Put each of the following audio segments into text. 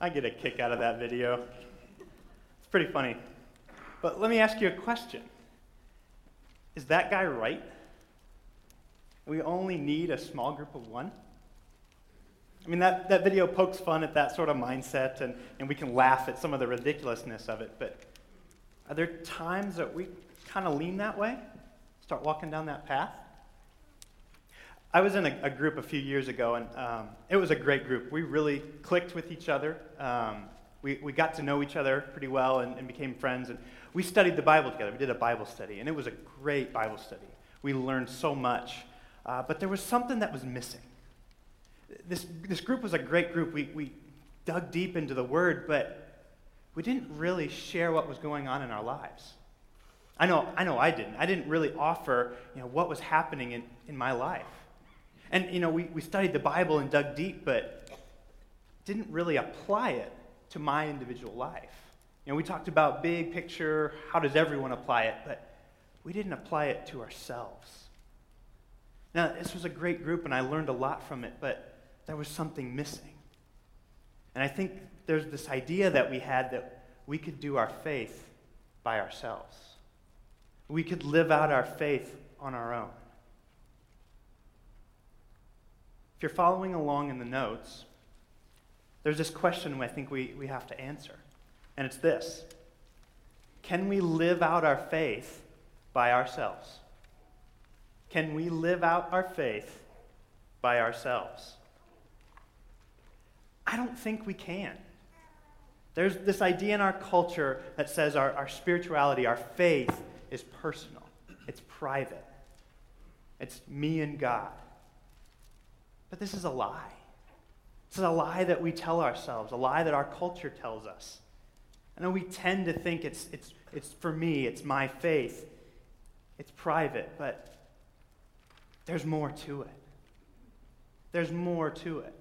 I get a kick out of that video. It's pretty funny. But let me ask you a question Is that guy right? We only need a small group of one? I mean, that, that video pokes fun at that sort of mindset, and, and we can laugh at some of the ridiculousness of it. But are there times that we kind of lean that way? Start walking down that path? I was in a, a group a few years ago, and um, it was a great group. We really clicked with each other. Um, we, we got to know each other pretty well and, and became friends. And we studied the Bible together. We did a Bible study, and it was a great Bible study. We learned so much. Uh, but there was something that was missing this, this group was a great group. We, we dug deep into the Word, but we didn't really share what was going on in our lives. I know, I know I didn't. I didn't really offer you know, what was happening in, in my life. And, you know, we, we studied the Bible and dug deep, but didn't really apply it to my individual life. You know, we talked about big picture, how does everyone apply it, but we didn't apply it to ourselves. Now, this was a great group, and I learned a lot from it, but there was something missing. And I think there's this idea that we had that we could do our faith by ourselves. We could live out our faith on our own. If you're following along in the notes, there's this question I think we, we have to answer. And it's this Can we live out our faith by ourselves? Can we live out our faith by ourselves? I don't think we can. There's this idea in our culture that says our, our spirituality, our faith, is personal, it's private, it's me and God. But this is a lie. This is a lie that we tell ourselves, a lie that our culture tells us. I know we tend to think it's, it's, it's for me, it's my faith, it's private, but there's more to it. There's more to it.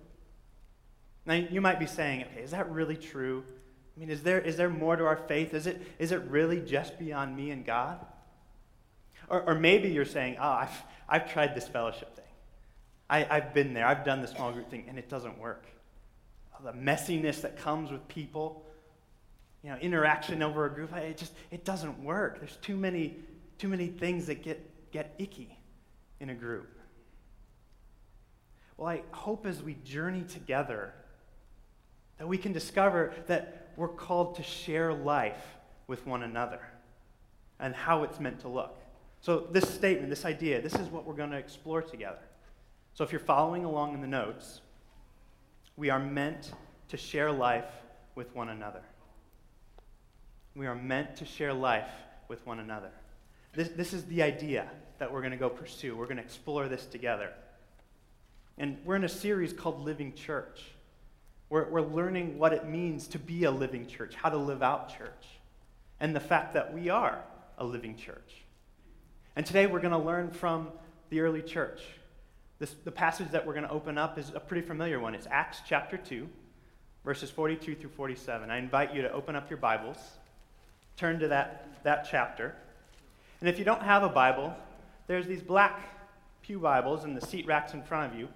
Now, you might be saying, okay, is that really true? I mean, is there, is there more to our faith? Is it, is it really just beyond me and God? Or, or maybe you're saying, oh, I've, I've tried this fellowship thing. I, I've been there. I've done the small group thing, and it doesn't work. The messiness that comes with people, you know, interaction over a group, it just it doesn't work. There's too many, too many things that get, get icky in a group. Well, I hope as we journey together that we can discover that we're called to share life with one another and how it's meant to look. So, this statement, this idea, this is what we're going to explore together. So, if you're following along in the notes, we are meant to share life with one another. We are meant to share life with one another. This, this is the idea that we're going to go pursue. We're going to explore this together. And we're in a series called Living Church. We're, we're learning what it means to be a living church, how to live out church, and the fact that we are a living church. And today we're going to learn from the early church. This, the passage that we're going to open up is a pretty familiar one. It's Acts chapter 2, verses 42 through 47. I invite you to open up your Bibles, turn to that, that chapter. And if you don't have a Bible, there's these black Pew Bibles in the seat racks in front of you.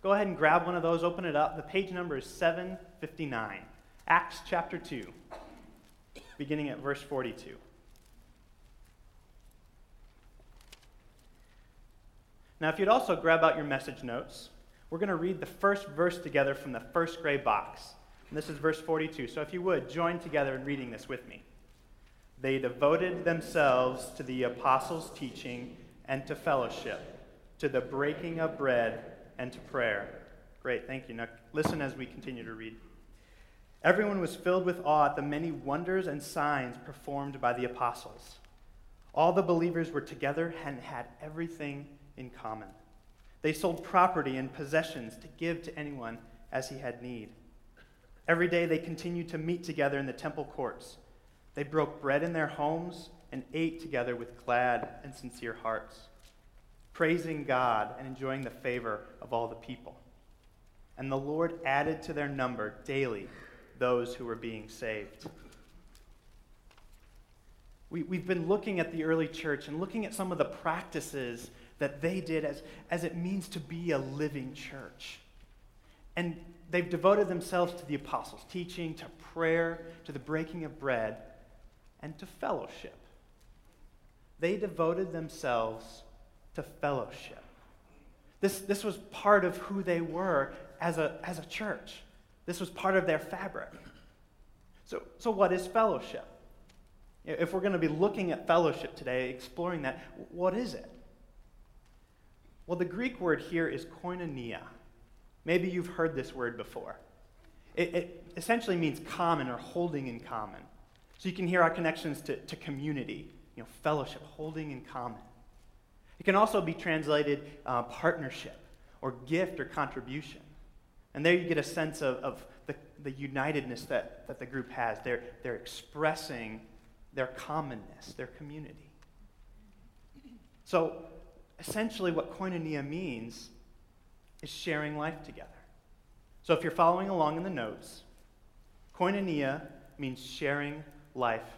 Go ahead and grab one of those, open it up. The page number is 759. Acts chapter 2, beginning at verse 42. Now, if you'd also grab out your message notes, we're going to read the first verse together from the first gray box. And this is verse 42. So if you would, join together in reading this with me. They devoted themselves to the apostles' teaching and to fellowship, to the breaking of bread and to prayer. Great, thank you. Now listen as we continue to read. Everyone was filled with awe at the many wonders and signs performed by the apostles. All the believers were together and had everything in common. They sold property and possessions to give to anyone as he had need. Every day they continued to meet together in the temple courts. They broke bread in their homes and ate together with glad and sincere hearts praising God and enjoying the favor of all the people. And the Lord added to their number daily those who were being saved. We, we've been looking at the early church and looking at some of the practices that they did as, as it means to be a living church. And they've devoted themselves to the apostles' teaching, to prayer, to the breaking of bread, and to fellowship. They devoted themselves to fellowship. This, this was part of who they were as a, as a church. This was part of their fabric. So, so what is fellowship? If we're going to be looking at fellowship today, exploring that, what is it? Well, the Greek word here is koinonia. Maybe you've heard this word before. It, it, essentially means common or holding in common. So you can hear our connections to, to community, you know, fellowship, holding in common. It can also be translated uh, partnership or gift or contribution. And there you get a sense of, of the, the unitedness that, that the group has. They're, they're expressing their commonness, their community. So essentially, what koinonia means is sharing life together. So if you're following along in the notes, koinonia means sharing life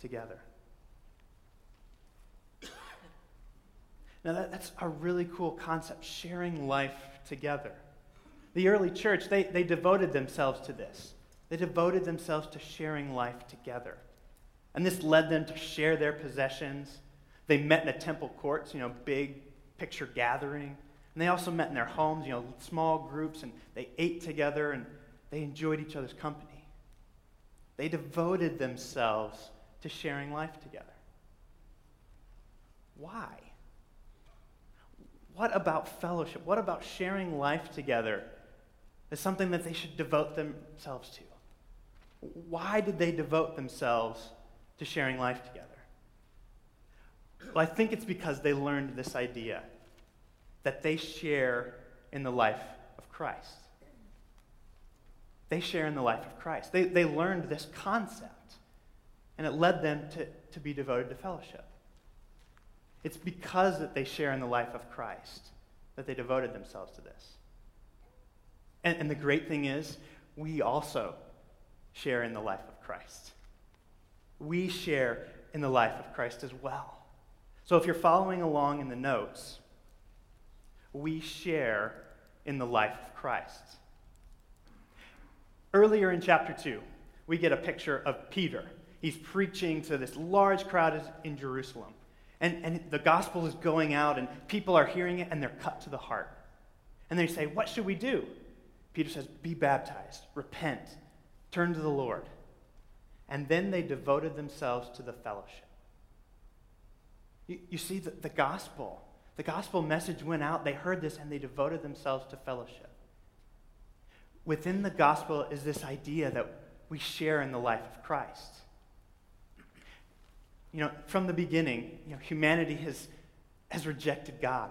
together. Now, that, that's a really cool concept, sharing life together. The early church, they, they devoted themselves to this. They devoted themselves to sharing life together. And this led them to share their possessions. They met in the temple courts, you know, big picture gathering. And they also met in their homes, you know, small groups, and they ate together and they enjoyed each other's company. They devoted themselves to sharing life together. Why? What about fellowship? What about sharing life together is something that they should devote themselves to? Why did they devote themselves to sharing life together? Well, I think it's because they learned this idea that they share in the life of Christ. They share in the life of Christ. They, they learned this concept, and it led them to, to be devoted to fellowship. It's because that they share in the life of Christ that they devoted themselves to this. And, and the great thing is, we also share in the life of Christ. We share in the life of Christ as well. So if you're following along in the notes, we share in the life of Christ. Earlier in chapter 2, we get a picture of Peter. He's preaching to this large crowd in Jerusalem. And, and the gospel is going out, and people are hearing it, and they're cut to the heart. And they say, What should we do? Peter says, Be baptized, repent, turn to the Lord. And then they devoted themselves to the fellowship. You, you see, the, the gospel, the gospel message went out, they heard this, and they devoted themselves to fellowship. Within the gospel is this idea that we share in the life of Christ you know, from the beginning, you know, humanity has, has rejected God.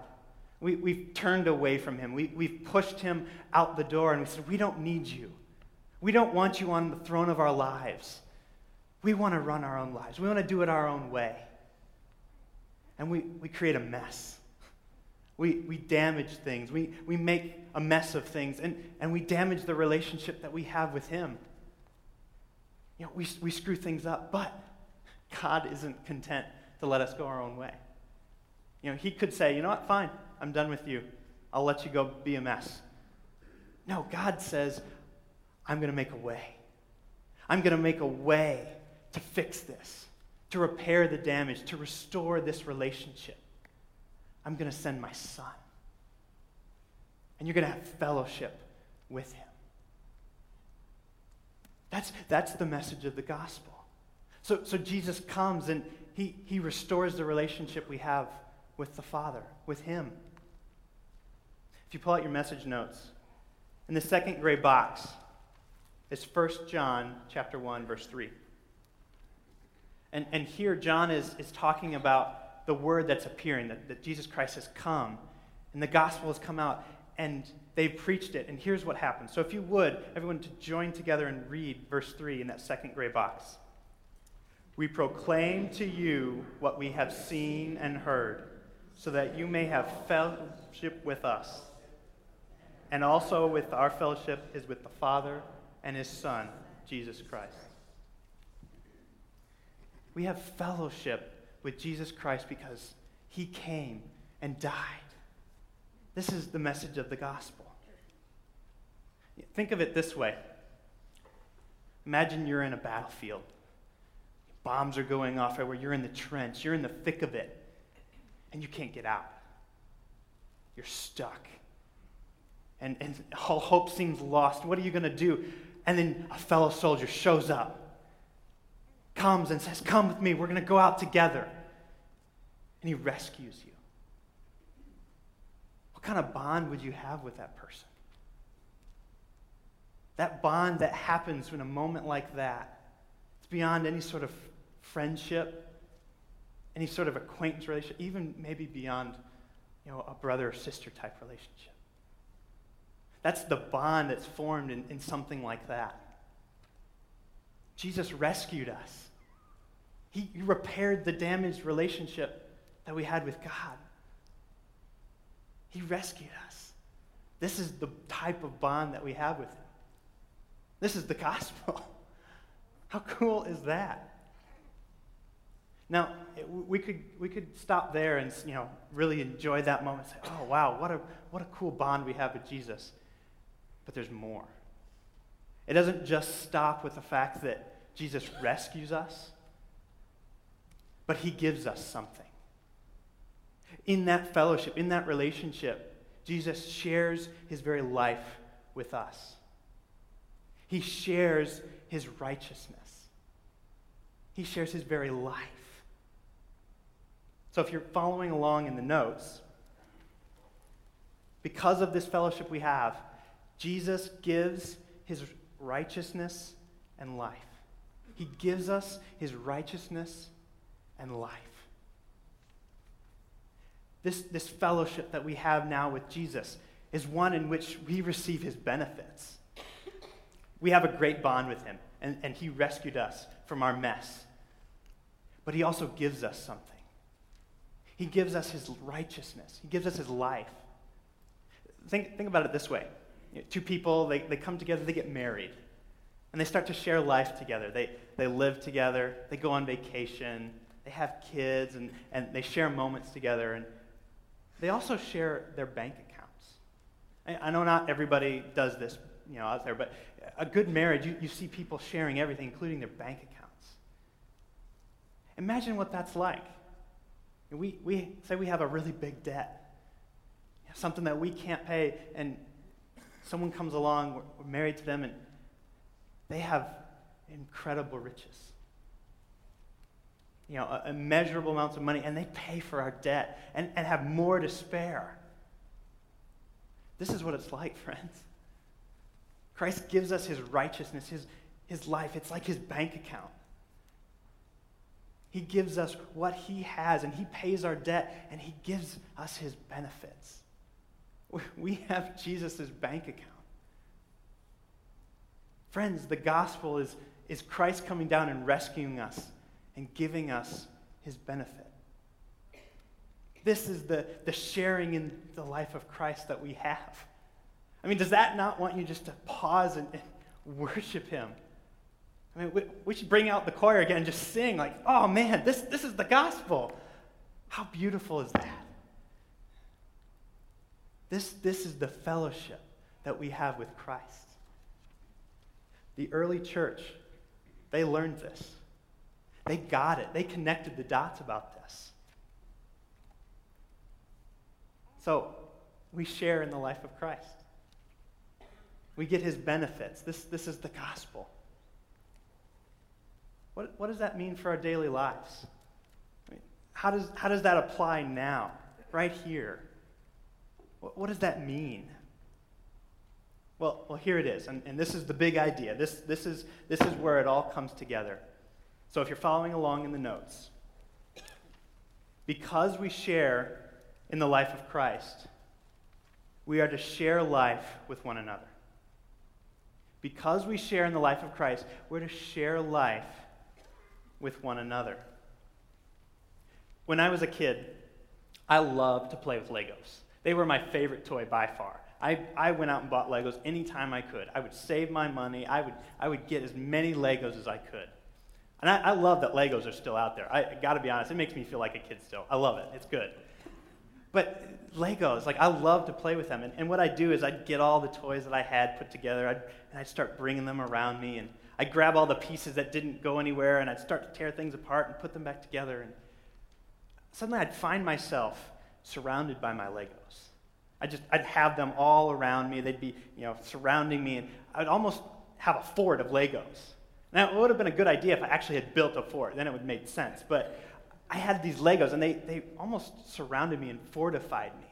We, we've turned away from him. We, we've pushed him out the door and we said, We don't need you. We don't want you on the throne of our lives. We want to run our own lives. We want to do it our own way. And we, we create a mess. We, we damage things. We, we make a mess of things. And, and we damage the relationship that we have with Him. You know, we, we screw things up. But God isn't content to let us go our own way. You know, He could say, you know what, fine, I'm done with you. I'll let you go be a mess. No, God says, I'm going to make a way. I'm going to make a way to fix this, to repair the damage, to restore this relationship. I'm going to send my son. And you're going to have fellowship with him. That's, that's the message of the gospel. So, so Jesus comes and he, he restores the relationship we have with the Father, with Him. If you pull out your message notes, in the second gray box is 1 John chapter 1, verse 3. And, and here John is, is talking about the word that's appearing, that, that Jesus Christ has come, and the gospel has come out, and they've preached it. And here's what happens. So if you would, everyone to join together and read verse 3 in that second gray box. We proclaim to you what we have seen and heard, so that you may have fellowship with us. And also with our fellowship is with the Father and his Son, Jesus Christ. We have fellowship with Jesus Christ because he came and died. This is the message of the gospel. Think of it this way Imagine you're in a battlefield. Bombs are going off everywhere. You're in the trench. You're in the thick of it. And you can't get out. You're stuck. And, and all hope seems lost. What are you going to do? And then a fellow soldier shows up, comes and says, Come with me. We're going to go out together. And he rescues you. What kind of bond would you have with that person? That bond that happens in a moment like that, it's beyond any sort of friendship, any sort of acquaintance relationship, even maybe beyond you know, a brother or sister type relationship. That's the bond that's formed in, in something like that. Jesus rescued us. He, repaired the damaged relationship that we had with God. He rescued us. This is the type of bond that we have with Him. This is the gospel. How cool is that? Now, we could, we could stop there and you know, really enjoy that moment say, oh, wow, what a, what a cool bond we have with Jesus. But there's more. It doesn't just stop with the fact that Jesus rescues us, but he gives us something. In that fellowship, in that relationship, Jesus shares his very life with us. He shares his righteousness. He shares his very life. So if you're following along in the notes, because of this fellowship we have, Jesus gives his righteousness and life. He gives us his righteousness and life. This, this fellowship that we have now with Jesus is one in which we receive his benefits we have a great bond with him, and, and he rescued us from our mess. But he also gives us something. He gives us his righteousness, he gives us his life. Think, think about it this way two people, they, they come together, they get married, and they start to share life together. They, they live together, they go on vacation, they have kids, and, and they share moments together, and they also share their bank accounts. I, I know not everybody does this you know, out there, but a good marriage, you, you see people sharing everything, including their bank accounts. Imagine what that's like. We, we say we have a really big debt, something that we can't pay, and someone comes along, we're, married to them, and they have incredible riches. You know, immeasurable amounts of money, and they pay for our debt and, and have more to spare. This is what it's like, friends. Christ gives us his righteousness, his, his life. It's like his bank account. He gives us what he has, and he pays our debt, and he gives us his benefits. We have Jesus' bank account. Friends, the gospel is, is Christ coming down and rescuing us and giving us his benefit. This is the, the sharing in the life of Christ that we have. I mean, does that not want you just to pause and, and worship Him? I mean, we, we, should bring out the choir again and just sing, like, oh man, this, this is the gospel. How beautiful is that? This, this is the fellowship that we have with Christ. The early church, they learned this. They got it. They connected the dots about this. So, we share in the life of Christ. We get his benefits. This, this is the gospel. What, what does that mean for our daily lives? I mean, how, does, how does that apply now, right here? What, what does that mean? Well, well, here it is, and, and this is the big idea. This, this, is, this is where it all comes together. So if you're following along in the notes, because we share in the life of Christ, we are to share life with one another. Because we share in the life of Christ, we're to share life with one another. When I was a kid, I loved to play with Legos. They were my favorite toy by far. I, I went out and bought Legos anytime I could. I would save my money. I would, I would get as many Legos as I could. And I, I love that Legos are still out there. I got to be honest, it makes me feel like a kid still. I love it. It's good. But Legos, like I love to play with them. And, and what I'd do is I'd get all the toys that I had put together I'd, and I'd start bringing them around me. And I'd grab all the pieces that didn't go anywhere and I'd start to tear things apart and put them back together. And suddenly I'd find myself surrounded by my Legos. I just, I'd have them all around me. They'd be, you know, surrounding me. And I'd almost have a fort of Legos. Now, it would have been a good idea if I actually had built a fort. Then it would have made sense. But I had these Legos, and they, they almost surrounded me and fortified me.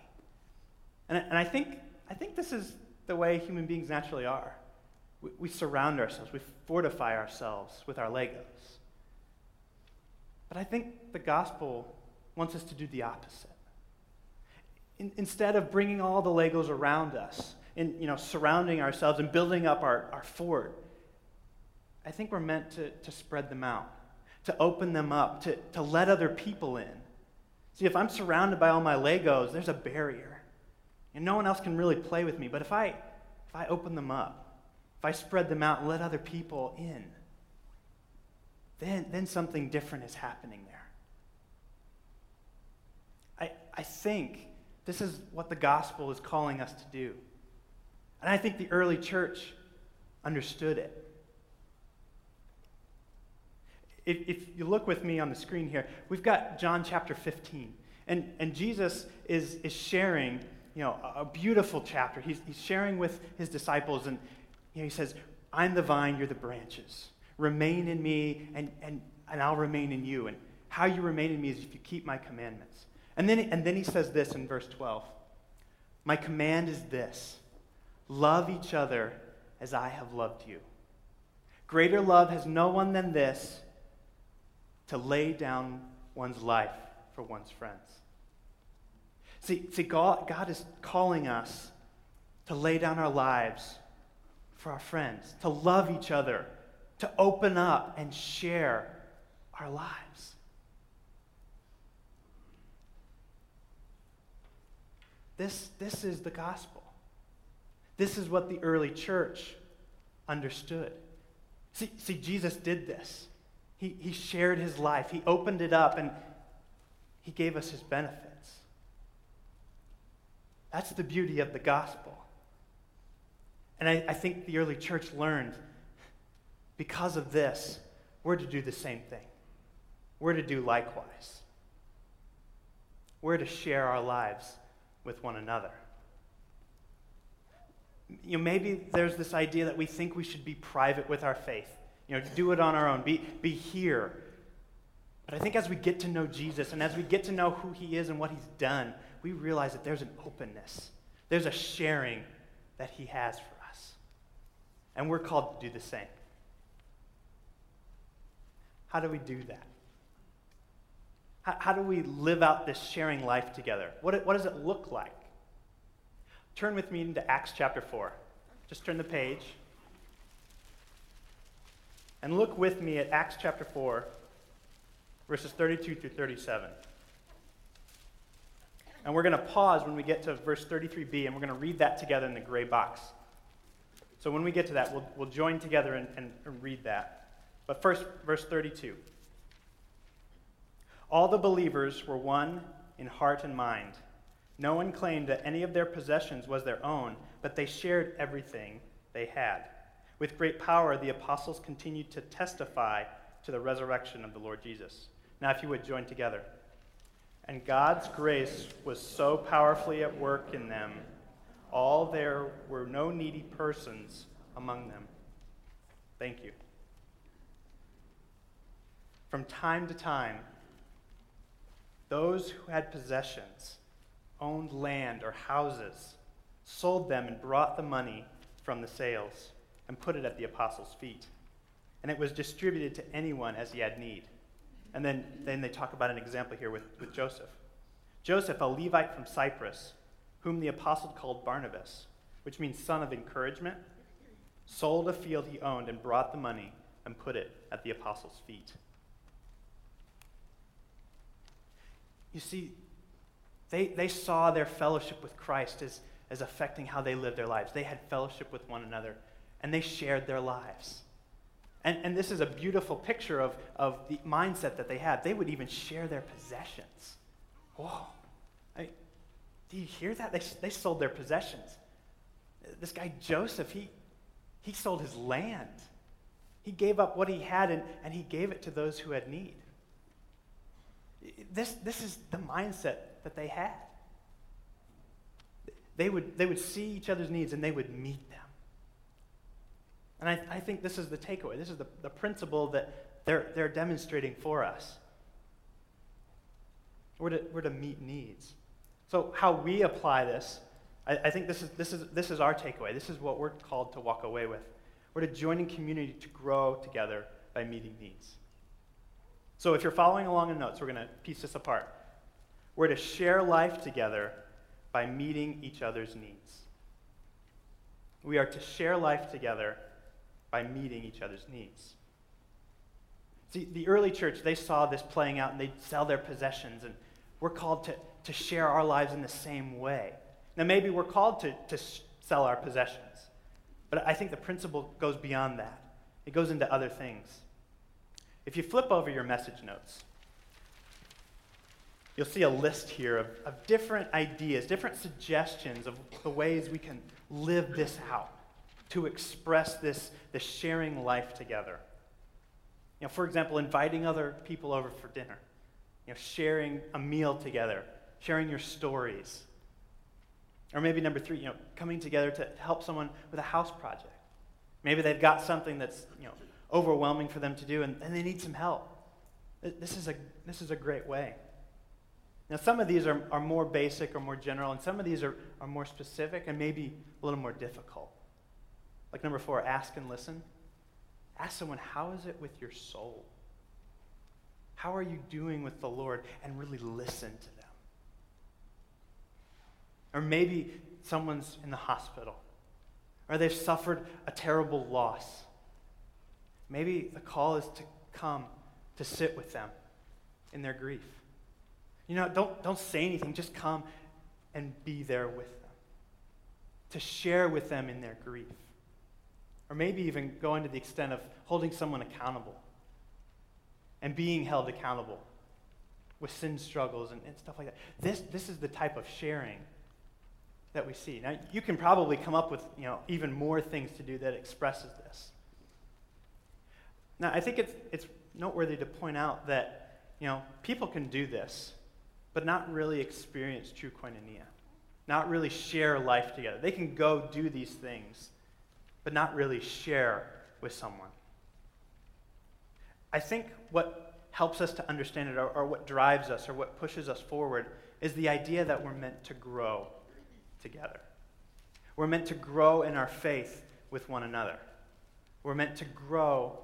And, and I, think, I think this is the way human beings naturally are. We, we surround ourselves, we fortify ourselves with our Legos. But I think the gospel wants us to do the opposite. In, instead of bringing all the Legos around us, and you know, surrounding ourselves and building up our, our fort, I think we're meant to, to spread them out to open them up, to, to let other people in. See, if I'm surrounded by all my Legos, there's a barrier. And no one else can really play with me. But if I, if I open them up, if I spread them out and let other people in, then, then something different is happening there. I, I think this is what the gospel is calling us to do. And I think the early church understood it. If, if you look with me on the screen here, we've got John chapter 15. And, and Jesus is, is sharing, you know, a, a beautiful chapter. He's, he's sharing with his disciples, and you know, he says, I'm the vine, you're the branches. Remain in me, and, and, and I'll remain in you. And how you remain in me is if you keep my commandments. And then, and then he says this in verse 12 My command is this love each other as I have loved you. Greater love has no one than this to lay down one's life for one's friends. See, see God, God is calling us to lay down our lives for our friends, to love each other, to open up and share our lives. This, this is the gospel. This is what the early church understood. See, see, Jesus did this. He, he shared his life, he opened it up, and he gave us his benefits. That's the beauty of the gospel. And I, I think the early church learned because of this, we're to do the same thing. We're to do likewise. We're to share our lives with one another. You know, maybe there's this idea that we think we should be private with our faith. You know, do it on our own. Be, be here. But I think as we get to know Jesus and as we get to know who he is and what he's done, we realize that there's an openness, there's a sharing that he has for us. And we're called to do the same. How do we do that? How, do we live out this sharing life together? What, what does it look like? Turn with me into Acts chapter 4. Just turn the page. And look with me at Acts chapter 4, verses 32 through 37. And we're going to pause when we get to verse 33b, and we're going to read that together in the gray box. So when we get to that, we'll, we'll join together and, and, and read that. But first, verse 32. All the believers were one in heart and mind. No one claimed that any of their possessions was their own, but they shared everything they had. With great power, the apostles continued to testify to the resurrection of the Lord Jesus. Now, if you would join together. And God's grace was so powerfully at work in them, all there were no needy persons among them. Thank you. From time to time, those who had possessions, owned land or houses, sold them and brought the money from the sales and put it at the apostles' feet. And it was distributed to anyone as he had need. And then, then they talk about an example here with, with Joseph. Joseph, a Levite from Cyprus, whom the apostle called Barnabas, which means son of encouragement, sold a field he owned and brought the money and put it at the apostles' feet. You see, they, they saw their fellowship with Christ as, as affecting how they lived their lives. They had fellowship with one another and they shared their lives. And, and this is a beautiful picture of, of the mindset that they had. They would even share their possessions. Whoa. I, Do you hear that? They, they sold their possessions. This guy Joseph, he, he sold his land. He gave up what he had and, and he gave it to those who had need. This, this is the mindset that they had. They would, they would see each other's needs and they would meet them. And I, I think this is the takeaway. This is the, the principle that they're, they're demonstrating for us. We're to, we're to meet needs. So, how we apply this, I, I think this is, this, is, this is our takeaway. This is what we're called to walk away with. We're to join in community to grow together by meeting needs. So, if you're following along in notes, we're going to piece this apart. We're to share life together by meeting each other's needs. We are to share life together by meeting each other's needs. See, the early church, they saw this playing out and they'd sell their possessions, and we're called to, to share our lives in the same way. Now, maybe we're called to, to sell our possessions, but I think the principle goes beyond that. It goes into other things. If you flip over your message notes, you'll see a list here of, of different ideas, different suggestions of the ways we can live this out to express this, this sharing life together. You know, for example, inviting other people over for dinner, you know, sharing a meal together, sharing your stories. Or maybe number three, you know, coming together to help someone with a house project. Maybe they've got something that's, you know, overwhelming for them to do and, and they need some help. This is, a, this is a great way. Now, some of these are, are more basic or more general, and some of these are, are more specific and maybe a little more difficult. Like number four, ask and listen. Ask someone, how is it with your soul? How are you doing with the Lord? And really listen to them. Or maybe someone's in the hospital, or they've suffered a terrible loss. Maybe the call is to come to sit with them in their grief. You know, don't, don't say anything, just come and be there with them, to share with them in their grief. Or maybe even going to the extent of holding someone accountable and being held accountable with sin struggles and, and stuff like that. This, this is the type of sharing that we see. Now, you can probably come up with you know, even more things to do that expresses this. Now, I think it's, it's noteworthy to point out that you know, people can do this, but not really experience true koinonia, not really share life together. They can go do these things but not really share with someone. I think what helps us to understand it, or, or, what drives us, or what pushes us forward, is the idea that we're meant to grow together. We're meant to grow in our faith with one another. We're meant to grow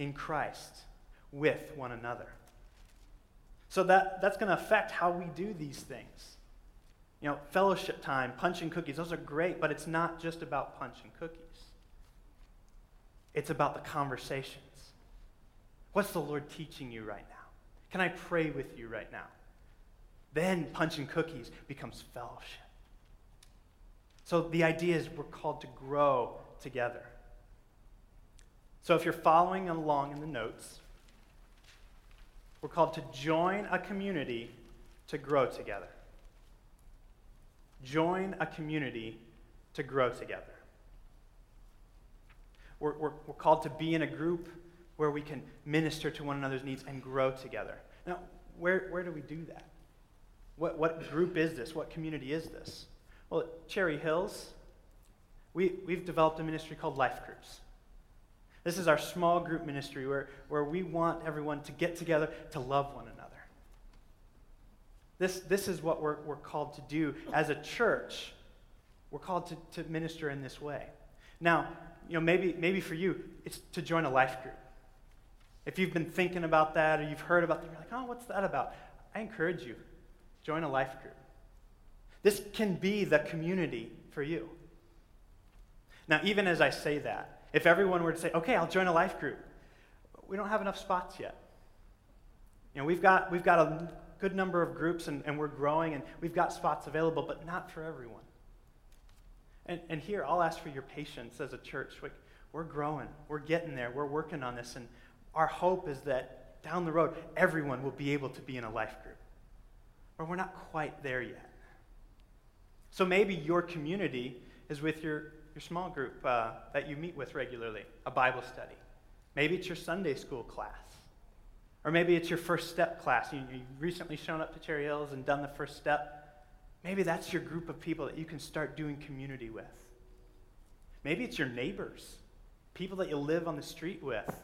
in Christ with one another. So that, that's going to affect how we do these things. You know, fellowship time, punch and cookies, those are great, but it's not just about punch and cookies. It's about the conversations. What's the Lord teaching you right now? Can I pray with you right now? Then punching cookies becomes fellowship. So the idea is we're called to grow together. So if you're following along in the notes, we're called to join a community to grow together. Join a community to grow together. We're, we're, we're called to be in a group where we can minister to one another's needs and grow together. Now, where, where do we do that? What, what group is this? What community is this? Well, Cherry Hills, we, we've developed a ministry called Life Groups. This is our small group ministry where, where we want everyone to get together to love one another. This, this is what we're, we're called to do as a church. We're called to, to minister in this way. Now, you know, maybe, maybe for you, it's to join a life group. If you've been thinking about that or you've heard about that, you're like, oh, what's that about? I encourage you, join a life group. This can be the community for you. Now, even as I say that, if everyone were to say, okay, I'll join a life group, we don't have enough spots yet. You know, we've got, we've got a good number of groups and, and we're growing and we've got spots available, but not for everyone. And, and here, I'll ask for your patience as a church. We're growing, we're getting there, we're working on this. And our hope is that down the road, everyone will be able to be in a life group. But we're not quite there yet. So maybe your community is with your, your small group uh, that you meet with regularly, a Bible study. Maybe it's your Sunday school class. Or maybe it's your first step class. You, you've recently shown up to Cherry Hills and done the first step. Maybe that's your group of people that you can start doing community with. Maybe it's your neighbors, people that you live on the street with.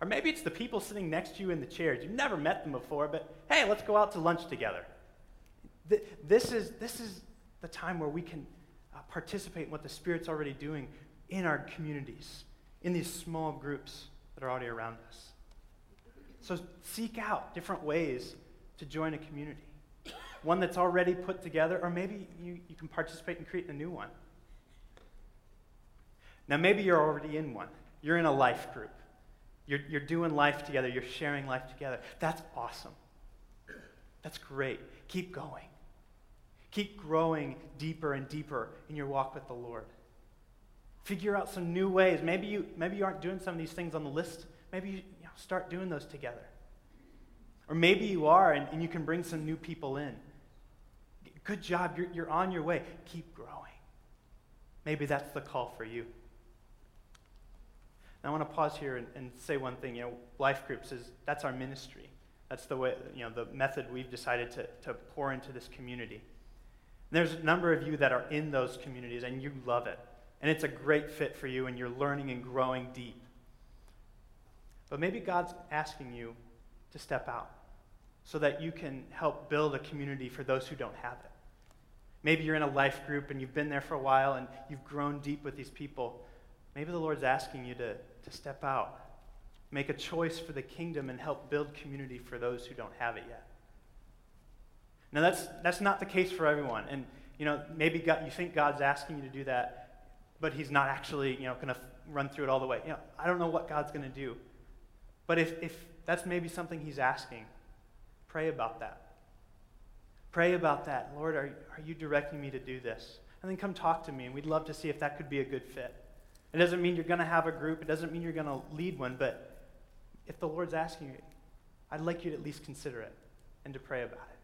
Or maybe it's the people sitting next to you in the chairs. You've never met them before, but hey, let's go out to lunch together. This is, this is the time where we can participate in what the Spirit's already doing in our communities, in these small groups that are already around us. So seek out different ways to join a community. One that's already put together, or maybe you, you can participate in creating a new one. Now, maybe you're already in one. You're in a life group. You're, you're doing life together. You're sharing life together. That's awesome. That's great. Keep going. Keep growing deeper and deeper in your walk with the Lord. Figure out some new ways. Maybe you, maybe you aren't doing some of these things on the list. Maybe you, you know, start doing those together. Or maybe you are and, and you can bring some new people in. Good job. You're, you're on your way. Keep growing. Maybe that's the call for you. Now, I want to pause here and, and say one thing. You know, life groups is that's our ministry. That's the way, you know, the method we've decided to, to pour into this community. There's a number of you that are in those communities and you love it. And it's a great fit for you and you're learning and growing deep. But maybe God's asking you to step out so that you can help build a community for those who don't have it. Maybe you're in a life group and you've been there for a while and you've grown deep with these people. Maybe the Lord's asking you to, to step out, make a choice for the kingdom, and help build community for those who don't have it yet. Now, that's, that's not the case for everyone. And, you know, maybe God, you think God's asking you to do that, but He's not actually, you know, going to run through it all the way. You know, I don't know what God's going to do. But if, if that's maybe something He's asking, pray about that. Pray about that. Lord, are, are you directing me to do this? And then come talk to me, and we'd love to see if that could be a good fit. It doesn't mean you're going to have a group, it doesn't mean you're going to lead one, but if the Lord's asking you, I'd like you to at least consider it and to pray about it.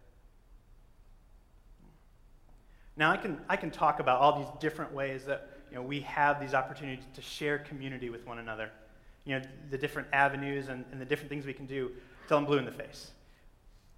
Now, I can, I can talk about all these different ways that you know, we have these opportunities to share community with one another. You know, the different avenues and, and the different things we can do till I'm blue in the face.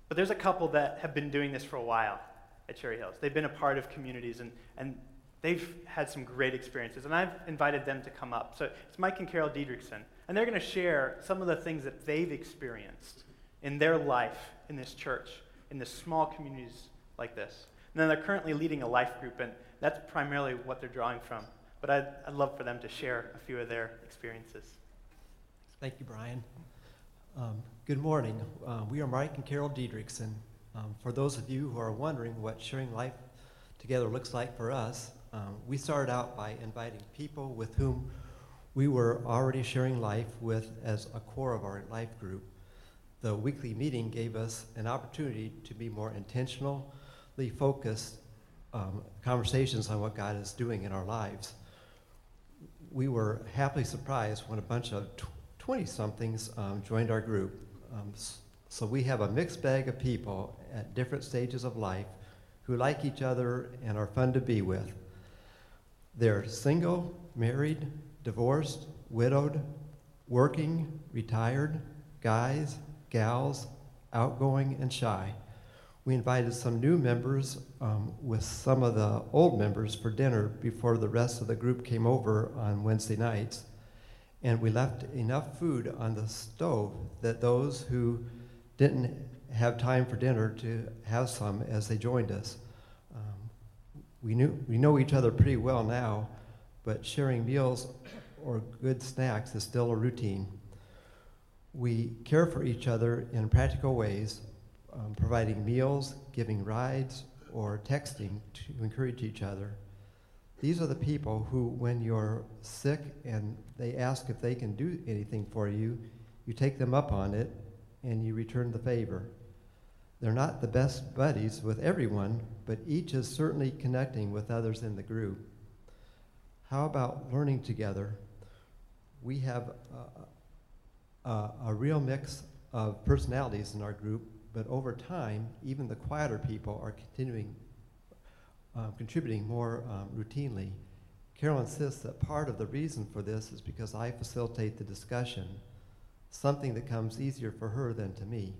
But there's a couple that have been doing this for a while at Cherry Hills. They've been a part of communities, and, and they've had some great experiences. And I've invited them to come up. So it's Mike and Carol Diedrichson. And they're going to share some of the things that they've experienced in their life in this church, in the small communities like this. And then they're currently leading a life group, and that's primarily what they're drawing from. But I'd, I'd love for them to share a few of their experiences. Thank you, Brian. Um, good morning. Uh, we are Mike and Carol Diedrichson. Um, for those of you who are wondering what sharing life together looks like for us, um, we started out by inviting people with whom we were already sharing life with as a core of our life group. The weekly meeting gave us an opportunity to be more intentional focused um, conversations on what God is doing in our lives. We were happily surprised when a bunch of 20 somethings um, joined our group. Um, so we have a mixed bag of people at different stages of life who like each other and are fun to be with. They're single, married, divorced, widowed, working, retired, guys, gals, outgoing, and shy we invited some new members um, with some of the old members for dinner before the rest of the group came over on Wednesday nights. And we left enough food on the stove that those who didn't have time for dinner to have some as they joined us. Um, we, knew, we know each other pretty well now, but sharing meals or good snacks is still a routine. We care for each other in practical ways um, providing meals, giving rides, or texting to encourage each other. These are the people who, when you're sick and they ask if they can do anything for you, you take them up on it and you return the favor. They're not the best buddies with everyone, but each is certainly connecting with others in the group. How about learning together? We have a, a, a real mix of personalities in our group, but over time, even the quieter people are continuing um, contributing more um, routinely. Carol insists that part of the reason for this is because I facilitate the discussion, something that comes easier for her than to me.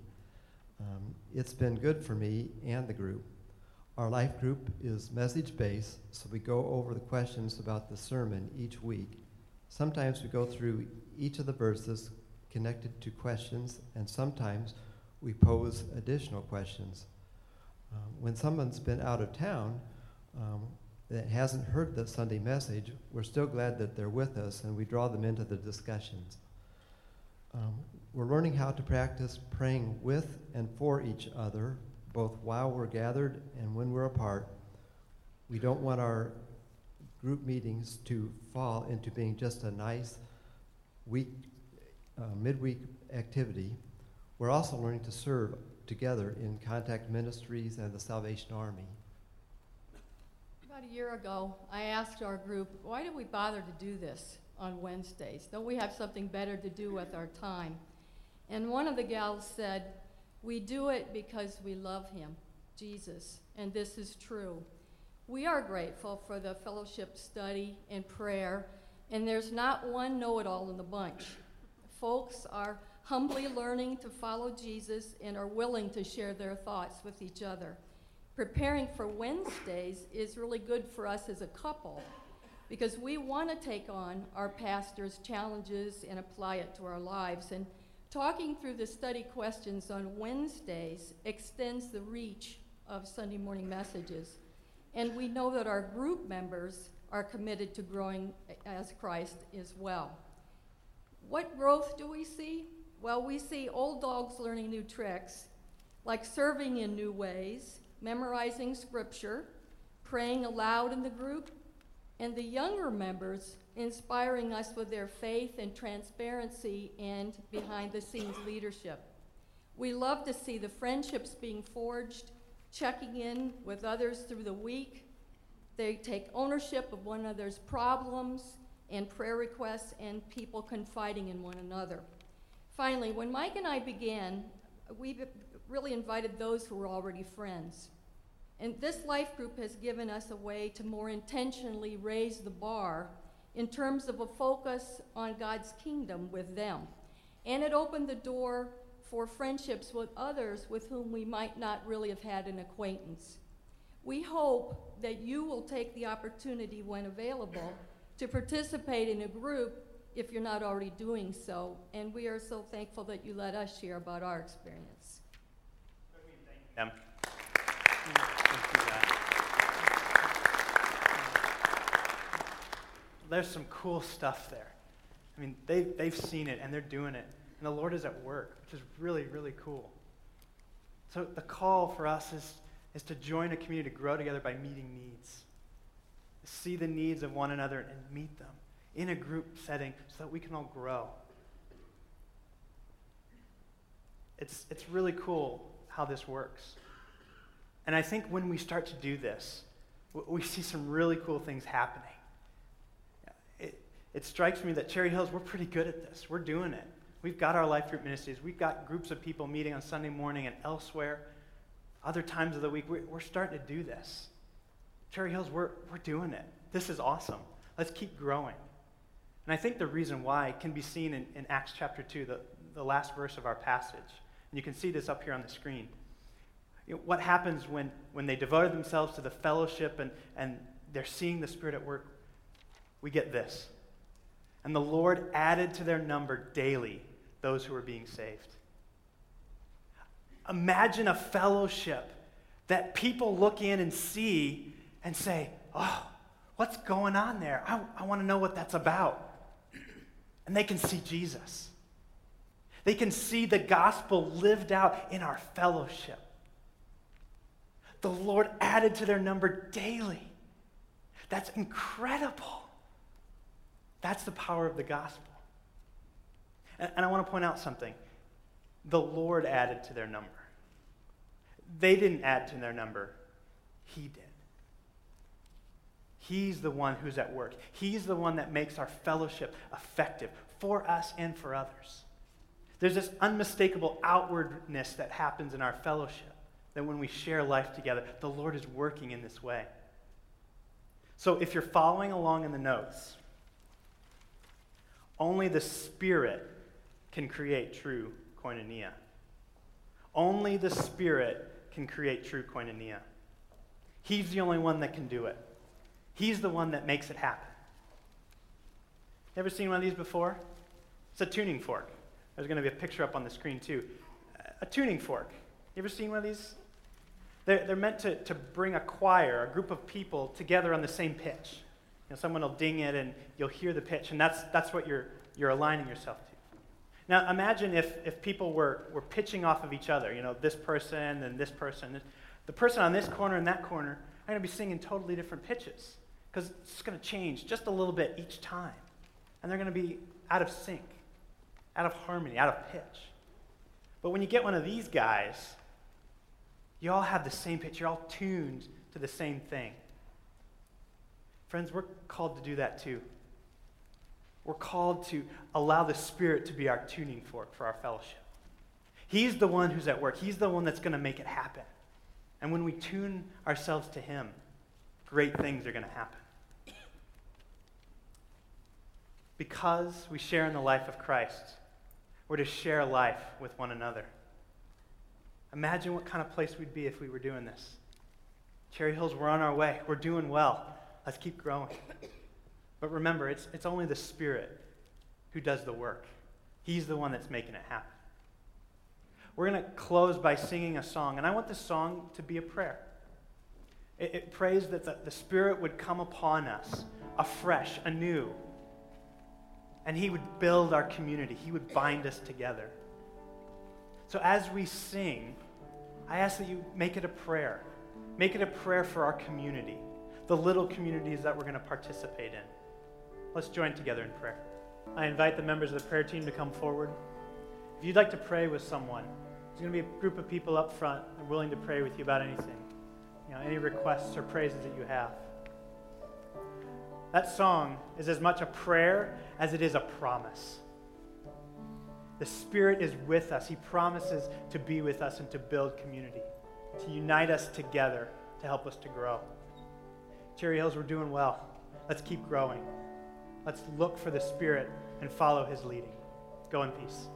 Um, it's been good for me and the group. Our life group is message based, so we go over the questions about the sermon each week. Sometimes we go through each of the verses connected to questions, and sometimes we pose additional questions. Um, when someone's been out of town um, that hasn't heard the Sunday message, we're still glad that they're with us and we draw them into the discussions. Um, we're learning how to practice praying with and for each other, both while we're gathered and when we're apart. We don't want our group meetings to fall into being just a nice week, uh, midweek activity. We're also learning to serve together in contact ministries and the Salvation Army. About a year ago, I asked our group, why do we bother to do this on Wednesdays? Don't we have something better to do with our time? And one of the gals said, We do it because we love him, Jesus, and this is true. We are grateful for the fellowship study and prayer, and there's not one know it all in the bunch. Folks are humbly learning to follow Jesus and are willing to share their thoughts with each other. Preparing for Wednesdays is really good for us as a couple because we want to take on our pastor's challenges and apply it to our lives. And Talking through the study questions on Wednesdays extends the reach of Sunday morning messages. And we know that our group members are committed to growing as Christ as well. What growth do we see? Well, we see old dogs learning new tricks, like serving in new ways, memorizing scripture, praying aloud in the group, and the younger members inspiring us with their faith and transparency and behind the scenes leadership. We love to see the friendships being forged, checking in with others through the week. They take ownership of one another's problems and prayer requests and people confiding in one another. Finally, when Mike and I began, we really invited those who were already friends. And this life group has given us a way to more intentionally raise the bar in terms of a focus on God's kingdom with them. And it opened the door for friendships with others with whom we might not really have had an acquaintance. We hope that you will take the opportunity when available to participate in a group if you're not already doing so. And we are so thankful that you let us share about our experience. Them. there's some cool stuff there. I mean, they, they've seen it and they're doing it. And the Lord is at work, which is really, really cool. So the call for us is, is to join a community to grow together by meeting needs. See the needs of one another and meet them in a group setting so that we can all grow. It's, it's really cool how this works. And I think when we start to do this, we see some really cool things happening it it strikes me that Cherry Hills, we're pretty good at this. We're doing it. We've got our life group ministries. We've got groups of people meeting on Sunday morning and elsewhere. Other times of the week, we're, starting to do this. Cherry Hills, we're, we're doing it. This is awesome. Let's keep growing. And I think the reason why can be seen in, in Acts chapter 2, the, the last verse of our passage. And you can see this up here on the screen. You know, what happens when, when they devoted themselves to the fellowship and, and they're seeing the Spirit at work? We get this. And the Lord added to their number daily those who were being saved. Imagine a fellowship that people look in and see and say, Oh, what's going on there? I, I want to know what that's about. And they can see Jesus. They can see the gospel lived out in our fellowship. The Lord added to their number daily. That's incredible. That's the power of the gospel. And, and I want to point out something. The Lord added to their number. They didn't add to their number, He did. He's the one who's at work. He's the one that makes our fellowship effective for us and for others. There's this unmistakable outwardness that happens in our fellowship that when we share life together, the Lord is working in this way. So if you're following along in the notes, only the Spirit can create true koinonia. Only the Spirit can create true koinonia. He's the only one that can do it. He's the one that makes it happen. Ever seen one of these before? It's a tuning fork. There's going to be a picture up on the screen too. A tuning fork. You ever seen one of these? They're, they're meant to, to bring a choir, a group of people together on the same pitch. You know, someone will ding it and you'll hear the pitch, and that's, that's what you're, you're aligning yourself to. Now imagine if, if people were, were pitching off of each other, you know, this person and this person. The person on this corner and that corner are going to be singing totally different pitches because it's going to change just a little bit each time. And they're going to be out of sync, out of harmony, out of pitch. But when you get one of these guys, you all have the same pitch. You're all tuned to the same thing. Friends, we're called to do that too. We're called to allow the Spirit to be our tuning fork for our fellowship. He's the one who's at work, He's the one that's going to make it happen. And when we tune ourselves to Him, great things are going to happen. Because we share in the life of Christ, we're to share life with one another. Imagine what kind of place we'd be if we were doing this. Cherry Hills, we're on our way. We're doing well. Let's keep growing. But remember, it's, it's only the Spirit who does the work. He's the one that's making it happen. We're going to close by singing a song, and I want this song to be a prayer. It, it prays that the, the Spirit would come upon us afresh, anew, and He would build our community, He would bind us together. So as we sing, I ask that you make it a prayer. Make it a prayer for our community, the little communities that we're going to participate in. Let's join together in prayer. I invite the members of the prayer team to come forward. If you'd like to pray with someone, there's going to be a group of people up front willing to pray with you about anything. You know, any requests or praises that you have. That song is as much a prayer as it is a promise. The Spirit is with us. He promises to be with us and to build community, to unite us together to help us to grow. Cherry Hills, we're doing well. Let's keep growing. Let's look for the Spirit and follow His leading. Go in peace.